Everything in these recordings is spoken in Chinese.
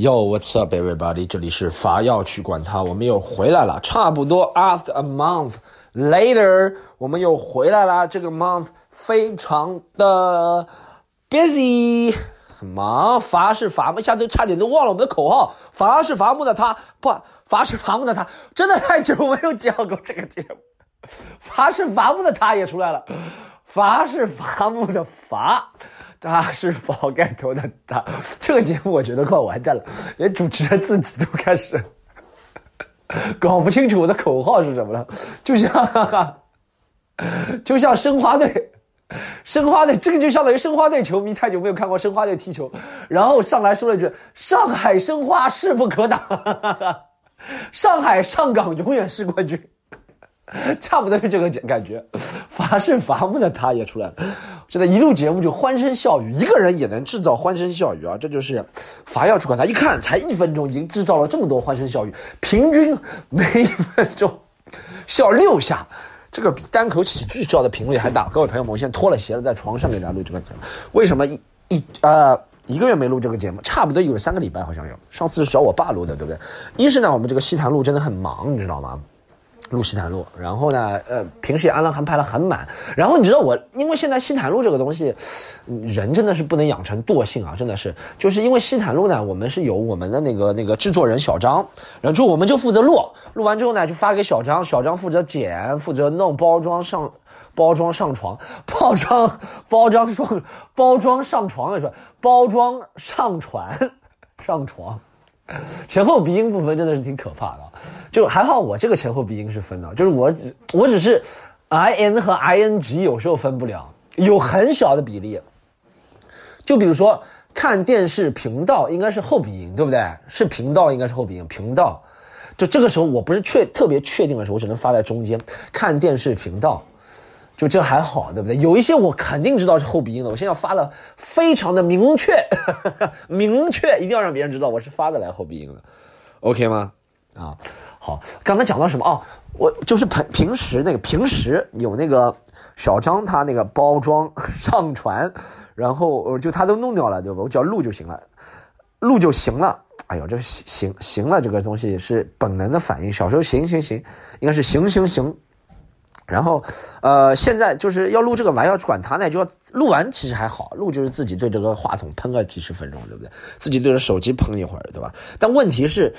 Yo, what's up, everybody？这里是伐要去管他，我们又回来了。差不多 after a month later，我们又回来了。这个 month 非常的 busy，忙。伐是伐木，一下都差点都忘了我们的口号。伐是伐木的他，不，伐是伐木的他，真的太久没有讲过这个节目。伐是伐木的他也出来了，伐是伐木的伐。他是宝盖头的他，这个节目我觉得快完蛋了，连主持人自己都开始搞不清楚我的口号是什么了，就像就像申花队，申花队这个就相当于申花队球迷太久没有看过申花队踢球，然后上来说了一句“上海申花势不可挡”，上海上港永远是冠军。差不多是这个感觉，伐是伐木的他也出来了，现在，一录节目就欢声笑语，一个人也能制造欢声笑语啊！这就是伐要去管他，一看才一分钟，已经制造了这么多欢声笑语，平均每一分钟笑六下，这个比单口喜剧笑的频率还大。各位朋友们，我现在脱了鞋了，在床上给大家录这个节目。为什么一一呃一个月没录这个节目？差不多有三个礼拜，好像有。上次是找我爸录的，对不对？一是呢，我们这个西坛路真的很忙，你知道吗？录西坦路，然后呢，呃，平时也安了还排了很满。然后你知道我，因为现在西坦路这个东西，人真的是不能养成惰性啊，真的是，就是因为西坦路呢，我们是有我们的那个那个制作人小张，然后就我们就负责录，录完之后呢，就发给小张，小张负责剪，负责弄包装上，包装上床，包装包装上包装上床的是吧？包装上传 上床。前后鼻音部分真的是挺可怕的，就还好我这个前后鼻音是分的，就是我我只是 i n 和 i n g 有时候分不了，有很小的比例。就比如说看电视频道应该是后鼻音，对不对？是频道应该是后鼻音，频道。就这个时候我不是确特别确定的时候，我只能发在中间。看电视频道。就这还好，对不对？有一些我肯定知道是后鼻音的，我现在发的非常的明确，明确，一定要让别人知道我是发的来后鼻音的，OK 吗？啊，好，刚刚讲到什么哦？我就是平平时那个平时有那个小张他那个包装上传，然后就他都弄掉了，对吧？我只要录就行了，录就行了。哎呦，这个行行了，这个东西是本能的反应。小时候行行行，应该是行行行。然后，呃，现在就是要录这个玩要，去管他呢，就要录完，其实还好，录就是自己对这个话筒喷个几十分钟，对不对？自己对着手机喷一会儿，对吧？但问题是，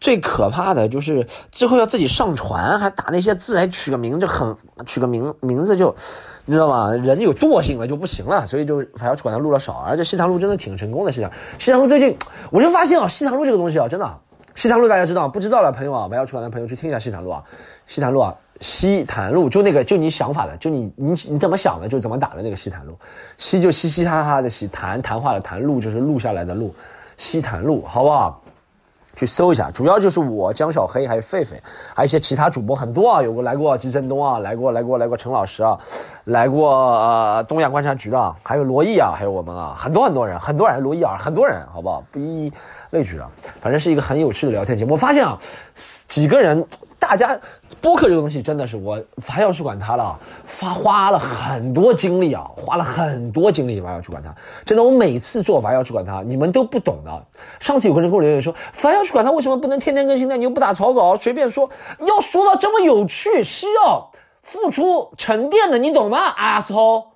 最可怕的就是之后要自己上传，还打那些字，还取个名，就很取个名名字就，你知道吗？人有惰性了就不行了，所以就还要去管他录了少。而且西塘路真的挺成功的，西塘西塘路最近我就发现啊，西塘路这个东西啊，真的，西塘路大家知道不知道的朋友啊，玩要去管的朋友去听一下西塘路啊，西塘路啊。西坛路就那个，就你想法的，就你你你怎么想的，就怎么打的那个西坛路。西就嘻嘻哈哈的西，谈谈话的谈，录就是录下来的录，西坛路，好不好？去搜一下，主要就是我江小黑，还有狒狒，还有一些其他主播很多啊，有过来过季振东啊，来过来过来过陈老师啊，来过呃东亚观察局的，还有罗毅啊，还有我们啊，很多很多人，很多人，罗毅啊，很多人，好不好？不一一列举了，反正是一个很有趣的聊天节目。我发现啊，几个人。大家播客这个东西真的是我还要去管它了，花花了很多精力啊，花了很多精力，还要去管它。真的，我每次做还要去管它，你们都不懂的。上次有个人给我留言说，还要去管它，为什么不能天天更新呢？你又不打草稿，随便说。要说到这么有趣，需要付出沉淀的，你懂吗阿糙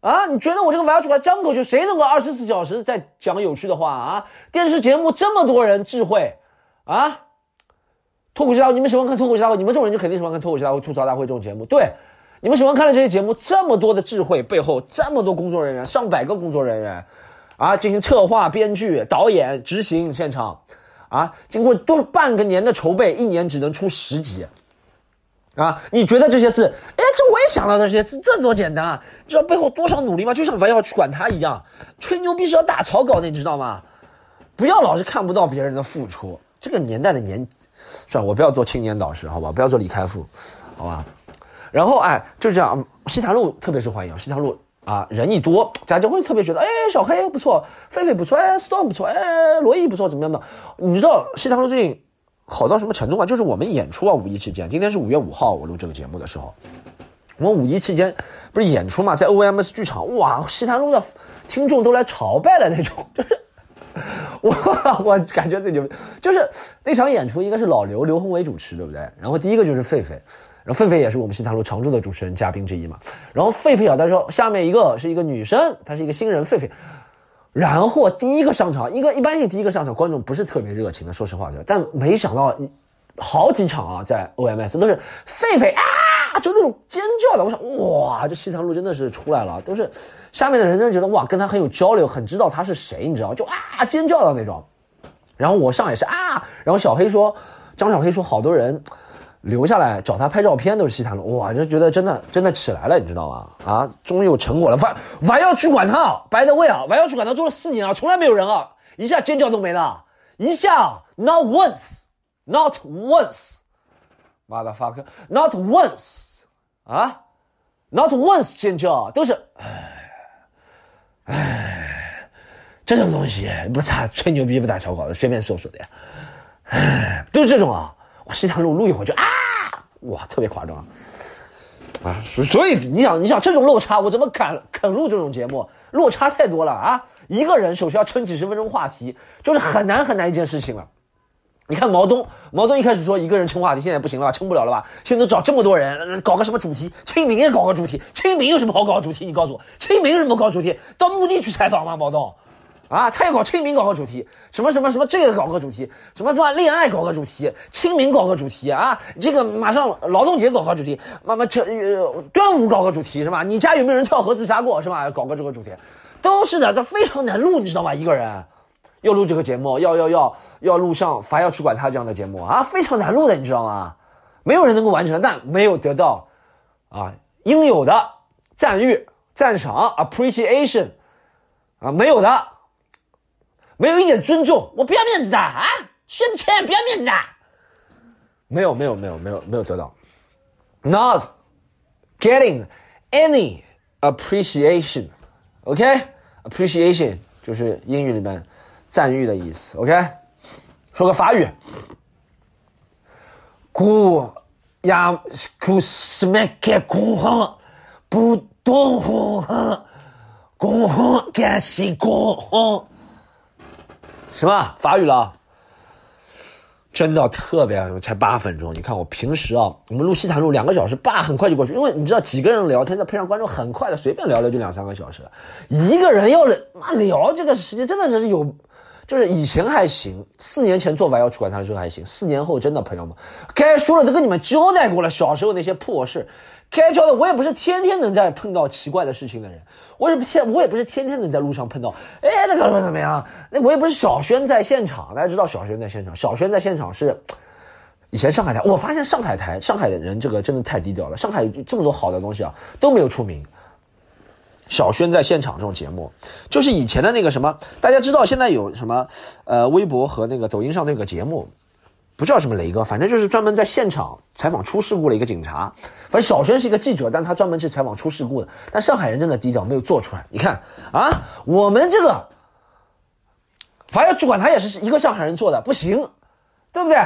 啊，你觉得我这个还要去管张口就谁能够二十四小时在讲有趣的话啊？电视节目这么多人智慧啊？脱口秀大会，你们喜欢看脱口秀大会？你们这种人就肯定喜欢看脱口秀大会、吐槽大会这种节目。对，你们喜欢看的这些节目，这么多的智慧背后，这么多工作人员，上百个工作人员，啊，进行策划、编剧、导演、执行现场，啊，经过多半个年的筹备，一年只能出十集，啊，你觉得这些字？哎，这我也想到这些字，这多简单啊！知道背后多少努力吗？就像我要去管他一样，吹牛逼是要打草稿的，你知道吗？不要老是看不到别人的付出。这个年代的年。算了，我不要做青年导师，好吧？不要做李开复，好吧？然后哎，就这样，西塘路特别受欢迎。西塘路啊，人一多，大家就会特别觉得，哎，小黑不错，狒狒不错，哎，storm 不错，哎，罗毅不错，怎么样的？你知道西塘路最近好到什么程度吗？就是我们演出啊，五一期间，今天是五月五号，我录这个节目的时候，我们五一期间不是演出嘛，在 OMS 剧场，哇，西塘路的听众都来朝拜了那种，就是。我我感觉最牛，就是那场演出应该是老刘刘宏伟主持，对不对？然后第一个就是狒狒，然后狒狒也是我们西塘路常驻的主持人嘉宾之一嘛。然后狒狒啊，他说下面一个是一个女生，她是一个新人狒狒。然后第一个上场，一个一般性第一个上场观众不是特别热情的，说实话对吧？但没想到好几场啊，在 OMS 都是狒狒啊，啊就那种尖叫的。我想哇，这西塘路真的是出来了，都是下面的人真的觉得哇，跟他很有交流，很知道他是谁，你知道就啊尖叫的那种。然后我上也是啊，然后小黑说，张小黑说，好多人。留下来找他拍照片都是西坛路，哇，就觉得真的真的起来了，你知道吗？啊，终于有成果了。还还要去管他，白的位啊，还要去管他做了四年啊，从来没有人啊，一下尖叫都没了，一下 not once，not once once，mother fucker，not once，啊，not once 尖叫都是，唉，这种东西不差吹牛逼不打草稿的，随便说说的呀，唉，都是这种啊。我西塘路录一会就啊，哇，特别夸张啊！所所以你想，你想这种落差，我怎么敢肯录这种节目？落差太多了啊！一个人首先要撑几十分钟话题，就是很难很难一件事情了。你看毛东，毛东一开始说一个人撑话题，现在不行了吧，撑不了了吧？现在找这么多人搞个什么主题？清明也搞个主题？清明有什么好搞主题？你告诉我，清明有什么搞主题？到墓地去采访吗？毛东？啊，他要搞清明搞个主题，什么什么什么这个搞个主题，什么什么恋爱搞个主题，清明搞个主题啊，这个马上劳动节搞个主题，妈妈这端午搞个主题是吧？你家有没有人跳河自杀过是吧？搞个这个主题，都是的，这非常难录，你知道吗？一个人要录这个节目，要要要要录像，凡要去管他这样的节目啊，非常难录的，你知道吗？没有人能够完成，但没有得到啊应有的赞誉、赞赏、appreciation 啊，没有的。没有一点尊重，我不要面子的啊！选钱不要面子的，没有没有没有没有没有得到，not getting any appreciation，OK？appreciation 就是英语里面赞誉的意思，OK？说个法语，古呀古什么给公行不懂行，公行感谢公行。什么法语了？真的特别才八分钟。你看我平时啊，我们录西坛录两个小时，叭，很快就过去。因为你知道，几个人聊天再配上观众，很快的，随便聊聊就两三个小时。一个人要妈聊这个时间，真的是有。就是以前还行，四年前做完要出管他的时候还行，四年后真的朋友们，该说了都跟你们交代过了，小时候那些破事，该交代我也不是天天能在碰到奇怪的事情的人，我也不天我也不是天天能在路上碰到，哎，这个怎么样？那我也不是小轩在现场，大家知道小轩在现场，小轩在现场是以前上海台，我发现上海台上海的人这个真的太低调了，上海这么多好的东西啊都没有出名。小轩在现场这种节目，就是以前的那个什么，大家知道现在有什么，呃，微博和那个抖音上那个节目，不叫什么雷哥，反正就是专门在现场采访出事故的一个警察。反正小轩是一个记者，但他专门去采访出事故的。但上海人真的低调，没有做出来。你看啊，我们这个，反正主管他也是一个上海人做的，不行，对不对？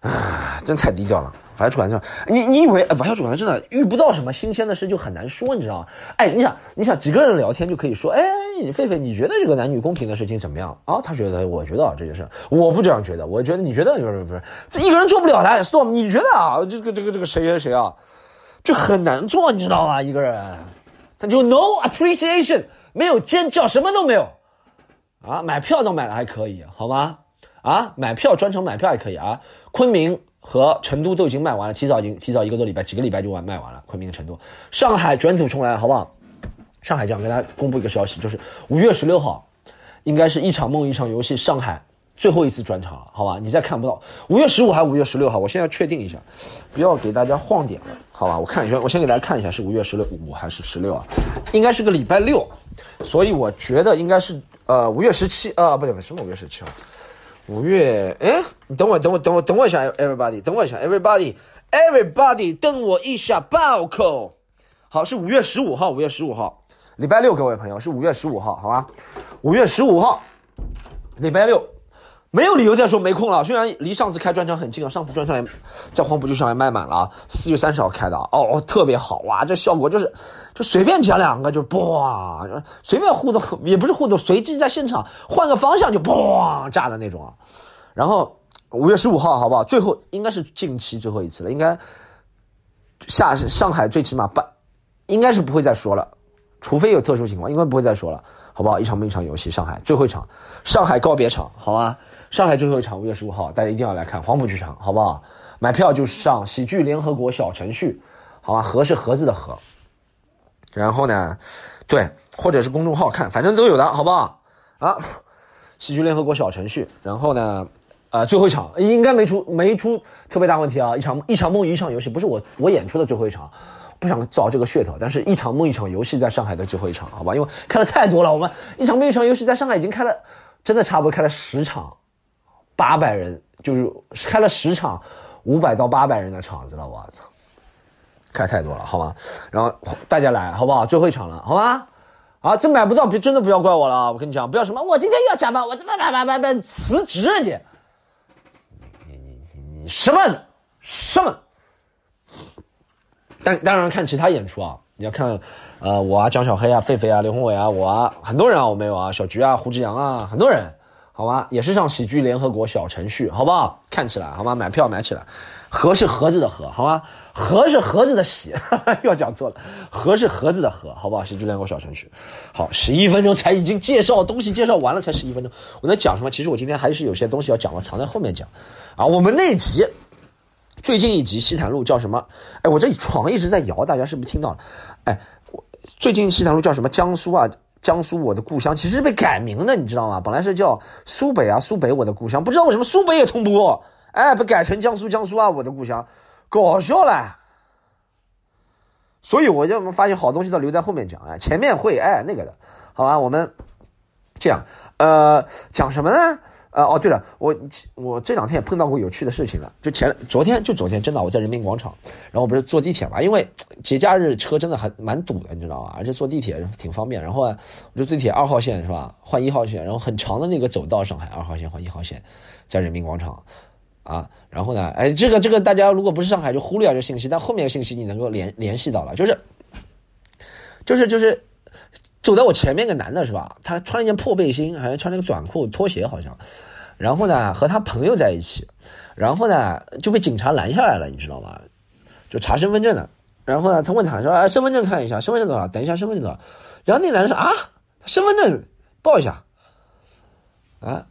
啊，真太低调了。法要主管上，你你以为法要主管真的遇不到什么新鲜的事就很难说，你知道吗？哎，你想，你想几个人聊天就可以说，哎，狒狒，你觉得这个男女公平的事情怎么样啊？他觉得，我觉得这件事，我不这样觉得，我觉得你觉得不是不是，这一个人做不了的，Storm，你觉得啊？这个这个这个谁谁谁啊？就很难做，你知道吗？一个人，他就 no appreciation，没有尖叫，什么都没有啊。买票都买了还可以，好吗？啊，买票专程买票还可以啊。昆明。和成都都已经卖完了，提早已经提早一个多礼拜，几个礼拜就完卖完了。昆明、成都、上海卷土重来，好不好？上海这样跟大家公布一个消息，就是五月十六号，应该是一场梦一场游戏，上海最后一次专场了，好吧？你再看不到五月十五还是五月十六号？我现在确定一下，不要给大家晃点了，好吧？我看一下，我先给大家看一下是五月十六五还是十六啊？应该是个礼拜六，所以我觉得应该是呃五月十七啊，不对不对，什么五月十七号？五月，哎，你等我，等我，等我，等我一下，everybody，等我一下，everybody，everybody，等我一下，爆口。好，是五月十五号，五月十五号，礼拜六，各位朋友，是五月十五号，好吧？五月十五号，礼拜六，没有理由再说没空了。虽然离上次开专场很近啊，上次专场也在黄浦区上也卖满了，四月三十号开的哦，特别好哇！这效果就是，就随便讲两个就哇，随便互动也不是互动，随机在现场换个方向就嘣炸的那种啊。然后五月十五号好不好？最后应该是近期最后一次了，应该下上海最起码办，应该是不会再说了，除非有特殊情况，应该不会再说了，好不好？一场一场游戏，上海最后一场，上海告别场，好吧？上海最后一场五月十五号，大家一定要来看黄浦剧场，好不好？买票就上喜剧联合国小程序，好吧？盒是盒子的盒。然后呢，对，或者是公众号看，反正都有的，好不好？啊，喜剧联合国小程序。然后呢，啊，最后一场应该没出没出特别大问题啊！一场一场梦一场游戏，不是我我演出的最后一场，不想造这个噱头，但是一场梦一场游戏在上海的最后一场，好吧？因为开了太多了，我们一场梦一场游戏在上海已经开了，真的差不多开了十场。八百人就是开了十场，五百到八百人的场子了，我操，开太多了，好吗？然后大家来，好不好？最后一场了，好吗？啊，这买不到，别真的不要怪我了，我跟你讲，不要什么，我今天要加班，我怎么办？办办办辞职你，你你你你什么什么？但当然看其他演出啊，你要看，呃，我啊，江小黑啊，狒狒啊，刘宏伟啊，我啊，很多人啊，我没有啊，小菊啊，胡志阳啊，很多人。好吧，也是上喜剧联合国小程序，好不好？看起来好吗？买票买起来，盒是盒子的盒，好吗？盒是盒子的喜，又讲错了，盒是盒子的盒，好不好？喜剧联合国小程序，好，十一分钟才已经介绍东西，介绍完了才十一分钟，我在讲什么？其实我今天还是有些东西要讲我，藏在后面讲。啊，我们那集最近一集西坦路叫什么？哎，我这床一直在摇，大家是不是听到了？哎，我最近西坦路叫什么？江苏啊？江苏我的故乡其实是被改名的，你知道吗？本来是叫苏北啊，苏北我的故乡，不知道为什么苏北也通不过，哎，被改成江苏江苏啊，我的故乡，搞笑了。所以我就发现好东西都留在后面讲，哎，前面会哎那个的，好吧？我们这样，呃，讲什么呢？呃哦，对了，我我这两天也碰到过有趣的事情了。就前昨天，就昨天，真的我在人民广场，然后我不是坐地铁嘛，因为节假日车真的还蛮堵的，你知道吧？而且坐地铁挺方便。然后，我就地铁二号线是吧？换一号线，然后很长的那个走道，上海二号线换一号线，在人民广场啊。然后呢，哎，这个这个大家如果不是上海就忽略这信息，但后面的信息你能够联联系到了，就是就是就是走在我前面个男的是吧？他穿了一件破背心，好像穿了个短裤拖鞋好像。然后呢，和他朋友在一起，然后呢就被警察拦下来了，你知道吗？就查身份证的。然后呢，他问他说：“啊，身份证看一下，身份证多少？等一下，身份证多少？”然后那男的说：“啊，身份证报一下。”啊，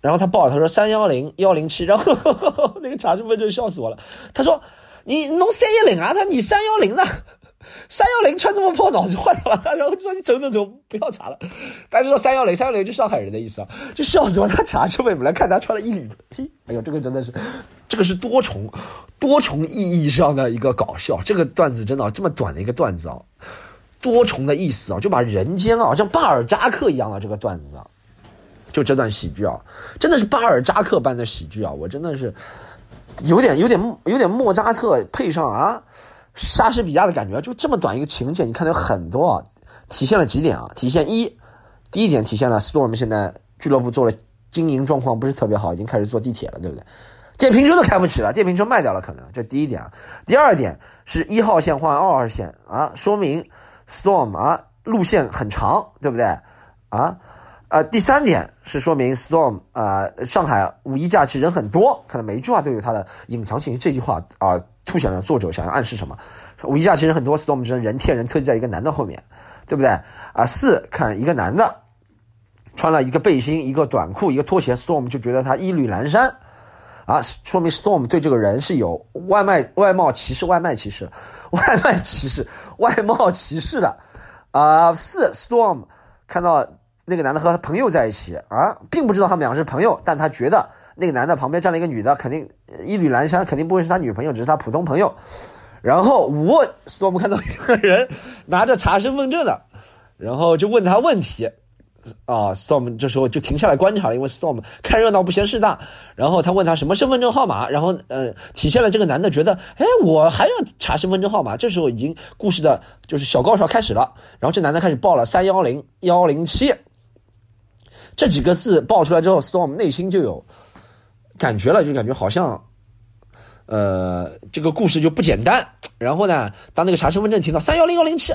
然后他报，他说三幺零幺零七。然后 那个查身份证笑死我了，他说：“你弄三幺零啊？他你三幺零呢？”三幺零穿这么破，脑子坏掉了。然后就说你走走走，不要查了。但是说三幺零，三幺零就上海人的意思啊，就笑死我。他查车位，我们来看他穿了一缕。嘿，哎呦，这个真的是，这个是多重多重意义上的一个搞笑。这个段子真的这么短的一个段子啊，多重的意思啊，就把人间啊，像巴尔扎克一样的这个段子啊，就这段喜剧啊，真的是巴尔扎克般的喜剧啊，我真的是有点有点有点莫扎特配上啊。莎士比亚的感觉，就这么短一个情节，你看到有很多啊，体现了几点啊？体现一，第一点体现了 Storm 现在俱乐部做了经营状况不是特别好，已经开始坐地铁了，对不对？电瓶车都开不起了，电瓶车卖掉了，可能这第一点啊。第二点是一号线换二号线啊，说明 Storm 啊路线很长，对不对？啊啊，第三点是说明 Storm 啊，上海五一假期人很多，可能每一句话都有它的隐藏性。这句话啊。凸显了作者想要暗示什么？五一假其实很多 storm 之人贴人，特地在一个男的后面，对不对？啊，四看一个男的穿了一个背心、一个短裤、一个拖鞋，storm 就觉得他衣履阑珊，啊，说明 storm 对这个人是有外卖外貌歧视、外卖歧视、外卖歧视、外貌歧视的。啊，四 storm 看到那个男的和他朋友在一起，啊，并不知道他们两个是朋友，但他觉得。那个男的旁边站了一个女的，肯定一缕阑珊，肯定不会是他女朋友，只是他普通朋友。然后五，storm 看到一个人拿着查身份证的，然后就问他问题。啊，storm 这时候就停下来观察了，因为 storm 看热闹不嫌事大。然后他问他什么身份证号码，然后呃，体现了这个男的觉得，哎，我还要查身份证号码。这时候已经故事的就是小高潮开始了。然后这男的开始报了三幺零幺零七。这几个字爆出来之后，Storm 内心就有感觉了，就感觉好像，呃，这个故事就不简单。然后呢，当那个查身份证听到三幺零幺零七，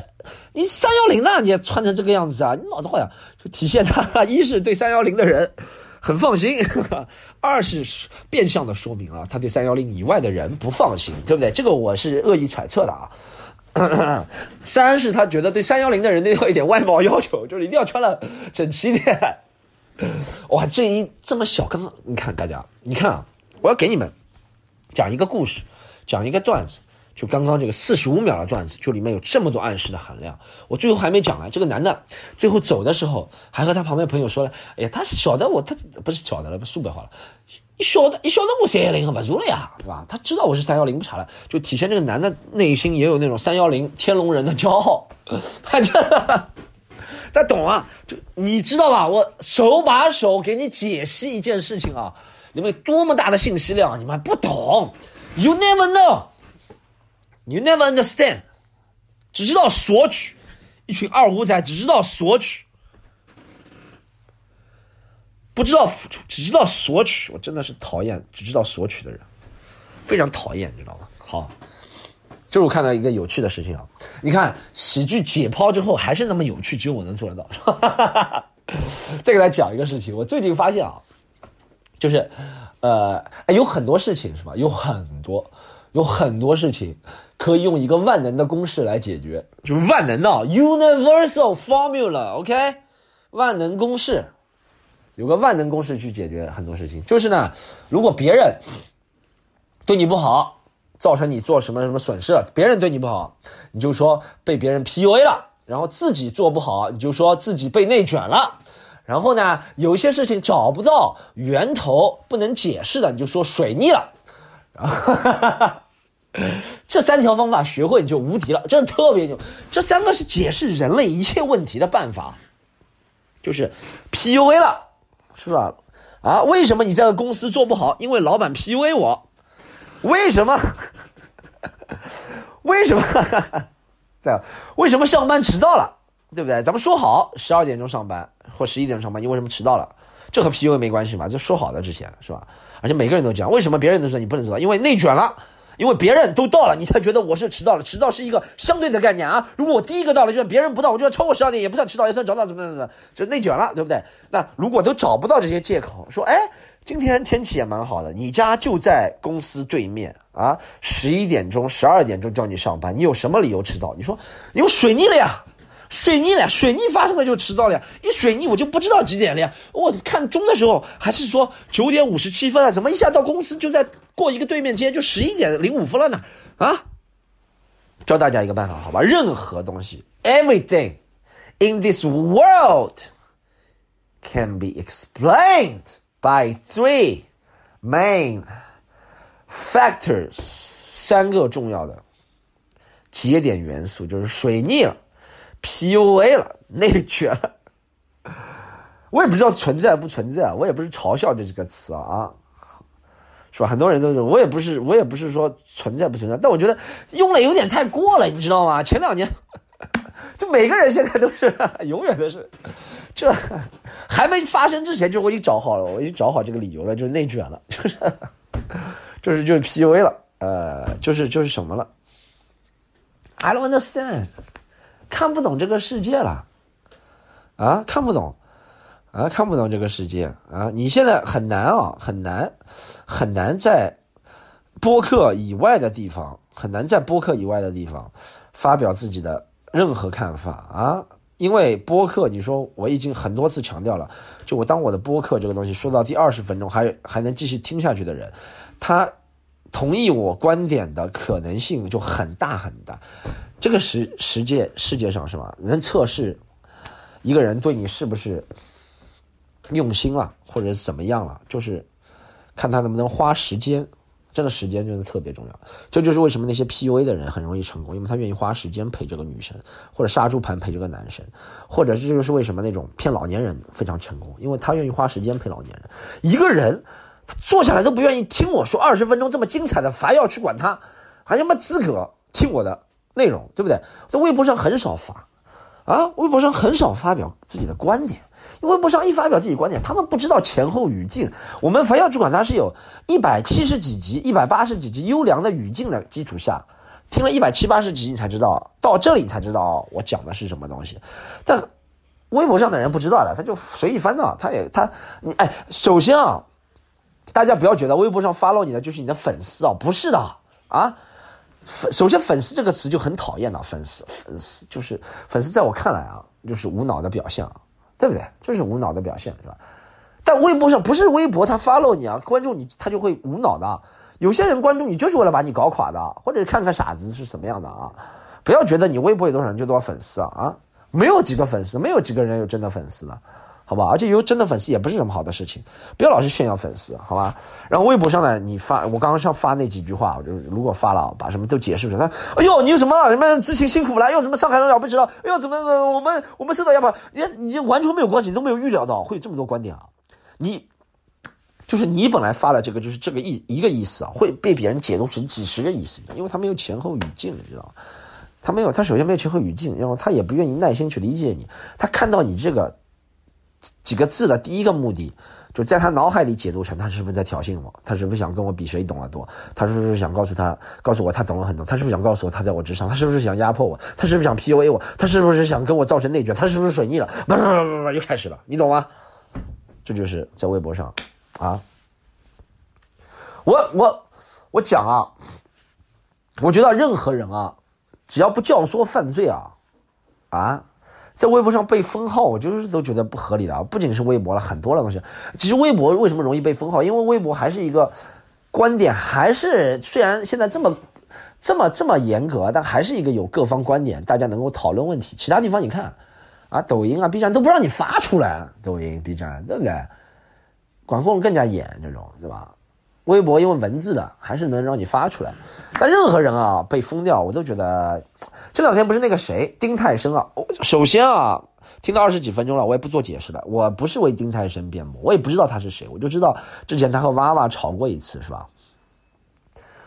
你三幺零呢？你也穿成这个样子啊？你脑子坏呀？就体现他 一是对三幺零的人很放心，二是变相的说明啊，他对三幺零以外的人不放心，对不对？这个我是恶意揣测的啊。三是他觉得对三幺零的人都要一点外貌要求，就是一定要穿的整齐点。哇，这一这么小，刚刚你看大家，你看啊，我要给你们讲一个故事，讲一个段子，就刚刚这个四十五秒的段子，就里面有这么多暗示的含量。我最后还没讲完，这个男的最后走的时候，还和他旁边朋友说了：“哎呀，他晓得我，他不是晓得了，不苏北话了。”你晓得，你晓得我三幺零不入了呀，对吧？他知道我是三幺零不查了，就体现这个男的内心也有那种三幺零天龙人的骄傲。反正他懂啊，就你知道吧？我手把手给你解析一件事情啊，里面多么大的信息量，你们不懂？You never know, you never understand，只知道索取，一群二五仔只知道索取。不知道付出，只知道索取，我真的是讨厌只知道索取的人，非常讨厌，你知道吗？好，这是我看到一个有趣的事情啊！你看喜剧解剖之后还是那么有趣，只有我能做得到。再给大家讲一个事情，我最近发现啊，就是呃，有很多事情是吧？有很多有很多事情可以用一个万能的公式来解决，就是万能的 universal formula，OK，万能公式。有个万能公式去解决很多事情，就是呢，如果别人对你不好，造成你做什么什么损失了，别人对你不好，你就说被别人 PUA 了；然后自己做不好，你就说自己被内卷了；然后呢，有一些事情找不到源头，不能解释的，你就说水逆了。然 后这三条方法学会你就无敌了，真的特别牛。这三个是解释人类一切问题的办法，就是 PUA 了。是吧？啊，为什么你这个公司做不好？因为老板 PUA 我。为什么？为什么？这样？为什么上班迟到了？对不对？咱们说好十二点钟上班或十一点钟上班，你为什么迟到了？这和 PUA 没关系嘛？这说好的之前是吧？而且每个人都讲，为什么别人都说你不能迟到？因为内卷了。因为别人都到了，你才觉得我是迟到了。迟到是一个相对的概念啊。如果我第一个到了，就算别人不到，我就要超过十二点，也不算迟到，也算早到，怎么怎么怎么，就内卷了，对不对？那如果都找不到这些借口，说，哎，今天天气也蛮好的，你家就在公司对面啊，十一点钟、十二点钟叫你上班，你有什么理由迟到？你说，因为水逆了呀。水逆了呀，水逆发生了就迟到了呀！一水逆我就不知道几点了呀！我看钟的时候还是说九点五十七分啊，怎么一下到公司就在过一个对面街就十一点零五分了呢？啊！教大家一个办法，好吧？任何东西，everything in this world can be explained by three main factors，三个重要的节点元素就是水逆了。PUA 了，内卷了，我也不知道存在不存在，我也不是嘲笑这几个词啊，是吧？很多人都是，我也不是，我也不是说存在不存在，但我觉得用了有点太过了，你知道吗？前两年，就每个人现在都是，永远都是，这还没发生之前就我已经找好了，我已经找好这个理由了，就是内卷了，就是，就是就是 PUA 了，呃，就是就是什么了？I don't understand。看不懂这个世界了，啊，看不懂，啊，看不懂这个世界啊！你现在很难啊，很难，很难在播客以外的地方，很难在播客以外的地方发表自己的任何看法啊！因为播客，你说我已经很多次强调了，就我当我的播客这个东西说到第二十分钟还还能继续听下去的人，他同意我观点的可能性就很大很大。这个世世界世界上是吧？能测试一个人对你是不是用心了，或者怎么样了，就是看他能不能花时间。这个时间真的特别重要。这就是为什么那些 PUA 的人很容易成功，因为他愿意花时间陪这个女生，或者杀猪盘陪这个男生，或者这就是为什么那种骗老年人非常成功，因为他愿意花时间陪老年人。一个人坐下来都不愿意听我说二十分钟这么精彩的，还要去管他，还有什么资格听我的？内容对不对？在微博上很少发，啊，微博上很少发表自己的观点，微博上一发表自己观点，他们不知道前后语境。我们凡要去管它是有一百七十几集、一百八十几集优良的语境的基础下，听了一百七八十集，你才知道到这里你才知道我讲的是什么东西。但微博上的人不知道的，他就随意翻到，他也他你哎，首先啊，大家不要觉得微博上 follow 你的就是你的粉丝啊，不是的啊。粉首先粉丝这个词就很讨厌了，粉丝粉丝就是粉丝，在我看来啊，就是无脑的表现，对不对？就是无脑的表现，是吧？但微博上不是微博，他 follow 你啊，关注你，他就会无脑的。有些人关注你就是为了把你搞垮的，或者看看傻子是什么样的啊！不要觉得你微博有多少人就多少粉丝啊啊！没有几个粉丝，没有几个人有真的粉丝的。好吧，而且有真的粉丝也不是什么好的事情，不要老是炫耀粉丝，好吧？然后微博上呢，你发我刚刚上发那几句话，我就如果发了，把什么都解释出来。他，哎呦，你有什么什么知情辛苦了？哎呦，什么上海人了不起了？哎呦，怎么我们我们受到压迫？你你完全没有关系，你都没有预料到会有这么多观点啊！你就是你本来发了这个就是这个意一个意思啊，会被别人解读成几十个意思，因为他没有前后语境，你知道吗？他没有，他首先没有前后语境，然后他也不愿意耐心去理解你，他看到你这个。几个字的第一个目的，就在他脑海里解读成他是不是在挑衅我？他是不是想跟我比谁懂得多？他是不是想告诉他，告诉我他懂了很多？他是不是想告诉我他在我之上？他是不是想压迫我？他是不是想 PUA 我？他是不是想跟我造成内卷？他是不是水逆了？不不不不不，又开始了，你懂吗？这就是在微博上啊，我我我讲啊，我觉得任何人啊，只要不教唆犯罪啊，啊。在微博上被封号，我就是都觉得不合理的啊！不仅是微博了，很多的东西。其实微博为什么容易被封号？因为微博还是一个观点，还是虽然现在这么这么这么严格，但还是一个有各方观点，大家能够讨论问题。其他地方你看啊，抖音啊、B 站都不让你发出来，抖音、B 站对不对？管控更加严，这种对吧？微博因为文字的，还是能让你发出来。但任何人啊被封掉，我都觉得。这两天不是那个谁丁太升啊？首先啊，听到二十几分钟了，我也不做解释了。我不是为丁太升辩驳，我也不知道他是谁，我就知道之前他和娃娃吵过一次，是吧？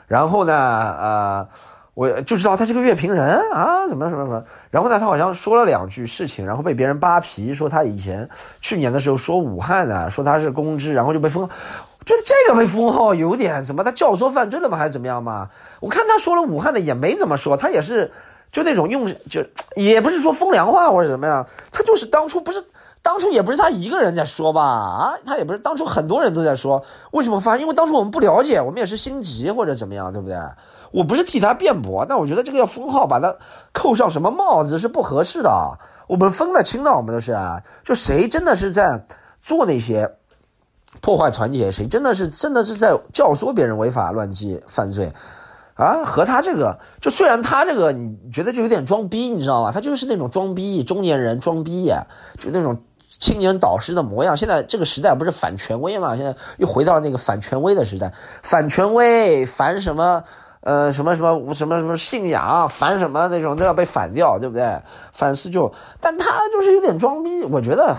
然后呢，呃，我就知道他是个乐评人啊，怎么什么什么。然后呢，他好像说了两句事情，然后被别人扒皮，说他以前去年的时候说武汉呢，说他是公知，然后就被封。觉得这个被封号有点怎么？他教唆犯罪了吗？还是怎么样嘛？我看他说了武汉的也没怎么说，他也是。就那种用，就也不是说风凉话或者怎么样，他就是当初不是，当初也不是他一个人在说吧？啊，他也不是当初很多人都在说，为什么发？因为当初我们不了解，我们也是心急或者怎么样，对不对？我不是替他辩驳，但我觉得这个要封号，把他扣上什么帽子是不合适的啊。我们分得清的，我们都是啊，就谁真的是在做那些破坏团结，谁真的是真的是在教唆别人违法乱纪犯罪。啊，和他这个，就虽然他这个你觉得就有点装逼，你知道吗？他就是那种装逼中年人装逼，就那种青年导师的模样。现在这个时代不是反权威嘛？现在又回到了那个反权威的时代，反权威，反什么？呃，什么什么什么什么信仰，反什么那种都要被反掉，对不对？反思就，但他就是有点装逼，我觉得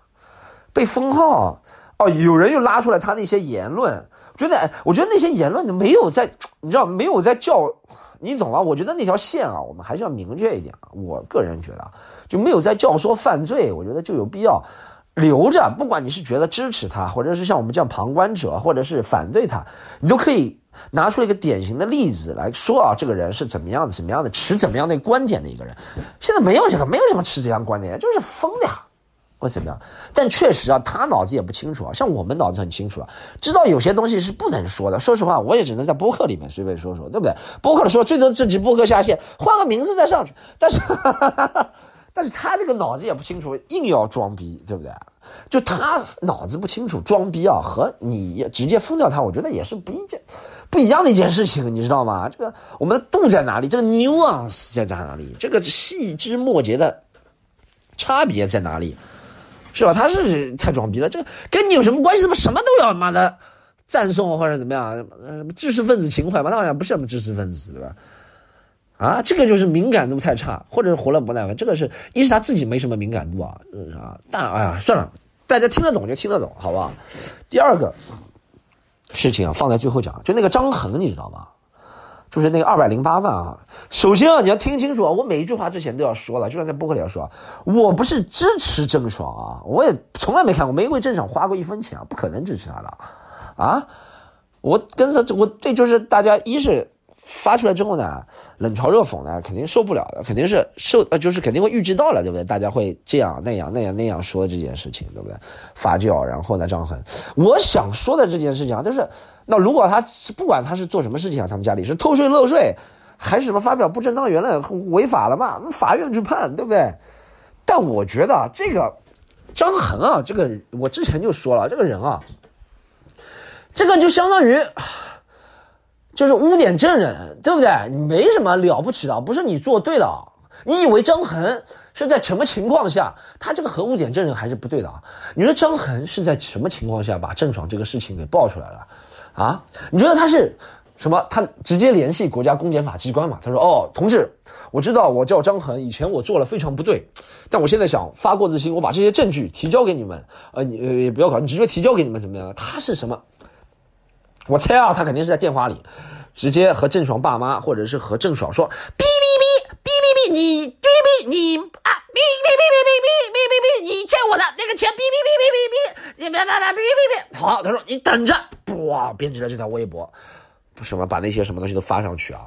被封号哦，有人又拉出来他那些言论。觉得，我觉得那些言论没有在，你知道，没有在教，你懂吗？我觉得那条线啊，我们还是要明确一点啊。我个人觉得，就没有在教唆犯罪，我觉得就有必要留着。不管你是觉得支持他，或者是像我们这样旁观者，或者是反对他，你都可以拿出一个典型的例子来说啊，这个人是怎么样的，怎么样的，持怎么样的观点的一个人。现在没有这个，没有什么持这样观点，就是疯的呀。或怎么样？但确实啊，他脑子也不清楚啊。像我们脑子很清楚啊，知道有些东西是不能说的。说实话，我也只能在播客里面随便说说，对不对？播客的时候，最多这集播客下线，换个名字再上去。但是，但是他这个脑子也不清楚，硬要装逼，对不对？就他脑子不清楚，装逼啊，和你直接封掉他，我觉得也是不一件不一样的一件事情，你知道吗？这个我们的度在哪里？这个 nuance 在在哪里？这个细枝末节的差别在哪里？是吧？他是太装逼了，这个跟你有什么关系？怎么什么都要妈的赞颂或者怎么样？什么知识分子情怀嘛？他好像不是什么知识分子，对吧？啊，这个就是敏感度太差，或者是活了不耐烦。这个是一是他自己没什么敏感度啊，啊，但哎呀，算了，大家听得懂就听得懂，好不好？第二个事情啊，放在最后讲，就那个张恒，你知道吗？就是那个二百零八万啊。首先啊，你要听清楚啊，我每一句话之前都要说了，就像在播客里要说，我不是支持郑爽啊，我也从来没看过，没为郑爽花过一分钱啊，不可能支持他的啊。我跟着我对就是大家一是。发出来之后呢，冷嘲热讽呢，肯定受不了的，肯定是受呃，就是肯定会预知到了，对不对？大家会这样那样那样那样说这件事情，对不对？发酵，然后呢，张恒，我想说的这件事情啊，就是那如果他不管他是做什么事情啊，他们家里是偷税漏税，还是什么发表不正当言论违法了嘛？法院去判，对不对？但我觉得这个张恒啊，这个我之前就说了，这个人啊，这个就相当于。就是污点证人，对不对？你没什么了不起的，不是你做对了。你以为张恒是在什么情况下，他这个核污点证人还是不对的啊？你说张恒是在什么情况下把郑爽这个事情给爆出来了？啊？你觉得他是什么？他直接联系国家公检法机关嘛？他说：“哦，同志，我知道我叫张恒，以前我做了非常不对，但我现在想发过自新，我把这些证据提交给你们。呃，你呃也不要搞，你直接提交给你们怎么样？他是什么？”我猜啊，他肯定是在电话里，直接和郑爽爸妈，或者是和郑爽说：“哔哔哔哔哔哔，你哔哔你啊，哔哔哔哔哔哔哔哔哔，你欠我的那个钱，哔哔哔哔哔哔，你别别别哔哔哔。”好，他说：“你等着，哇，编辑了这条微博，什么把那些什么东西都发上去啊？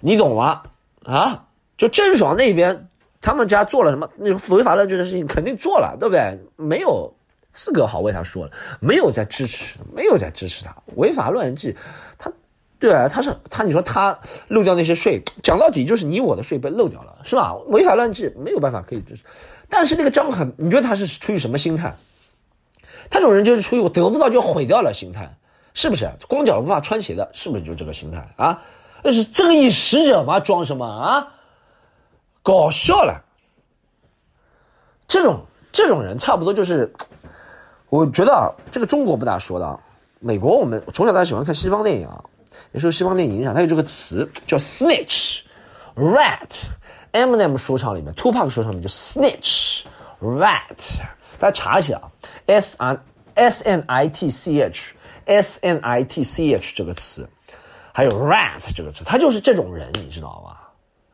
你懂吗？啊，就郑爽那边，他们家做了什么？那违法乱纪的事情肯定做了，对不对？没有。”资格好为他说了，没有在支持，没有在支持他违法乱纪，他，对啊，他是他，你说他漏掉那些税，讲到底就是你我的税被漏掉了，是吧？违法乱纪没有办法可以支持，但是那个张恒，你觉得他是出于什么心态？他这种人就是出于我得不到就毁掉了心态，是不是？光脚不怕穿鞋的，是不是就这个心态啊？那是正义使者吗？装什么啊？搞笑了，这种这种人差不多就是。我觉得啊，这个中国不大说的，美国我们从小到大喜欢看西方电影啊，也受西方电影影响，它有这个词叫 snitch rat mnm 说唱里面，Tupac 说唱里面就 snitch，rat，大家查一下啊，s n s n i t c h，s n i t c h 这个词，还有 rat 这个词，他就是这种人，你知道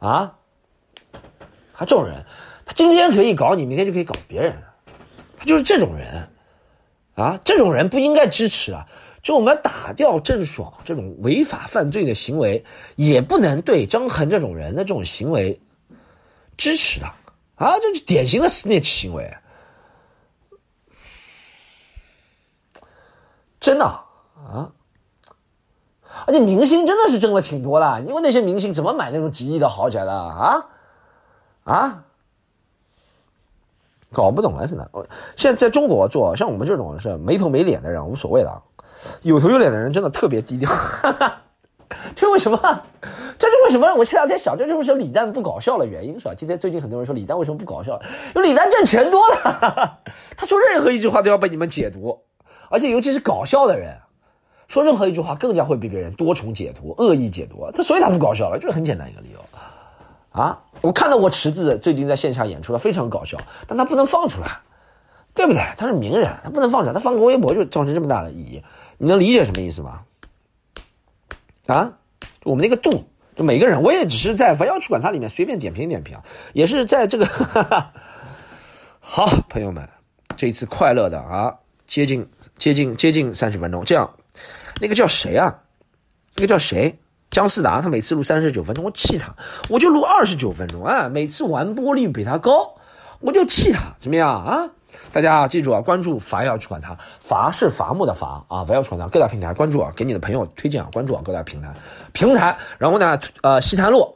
吧？啊，他这种人，他今天可以搞你，明天就可以搞别人，他就是这种人。啊，这种人不应该支持啊！就我们打掉郑爽这种违法犯罪的行为，也不能对张恒这种人的这种行为支持的啊！这是典型的 snitch 行为，真的啊！而且明星真的是挣了挺多的，因为那些明星怎么买那种几亿的豪宅的啊？啊？搞不懂了，现在，现在在中国做像我们这种是没头没脸的人无所谓的，有头有脸的人真的特别低调。哈 哈这为什么？这就为什么我前两天想，这就是说李诞不搞笑的原因，是吧？今天最近很多人说李诞为什么不搞笑？因为李诞挣钱多了哈哈，他说任何一句话都要被你们解读，而且尤其是搞笑的人，说任何一句话更加会被别人多重解读、恶意解读，他所以他不搞笑了，就是很简单一个理由。啊，我看到过池子最近在线下演出了，非常搞笑，但他不能放出来，对不对？他是名人，他不能放出来，他放个微博就造成这么大的意义，你能理解什么意思吗？啊，我们那个度，就每个人，我也只是在不要去管它里面随便点评点评，也是在这个，哈 哈好朋友们，这一次快乐的啊，接近接近接近三十分钟，这样，那个叫谁啊？那个叫谁？姜思达，他每次录三十九分钟，我气他，我就录二十九分钟啊！每次完播率比他高，我就气他，怎么样啊？大家记住啊，关注伐要去管他，伐是伐木的伐啊，伐要去管他，各大平台关注啊，给你的朋友推荐啊，关注啊，各大平台平台，然后呢，呃，西坛路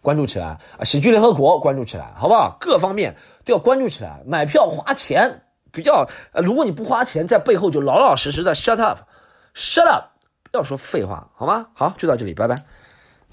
关注起来啊，喜剧联合国关注起来，好不好？各方面都要关注起来，买票花钱比较，呃，如果你不花钱，在背后就老老实实的 shut up，shut up。不要说废话，好吗？好，就到这里，拜拜。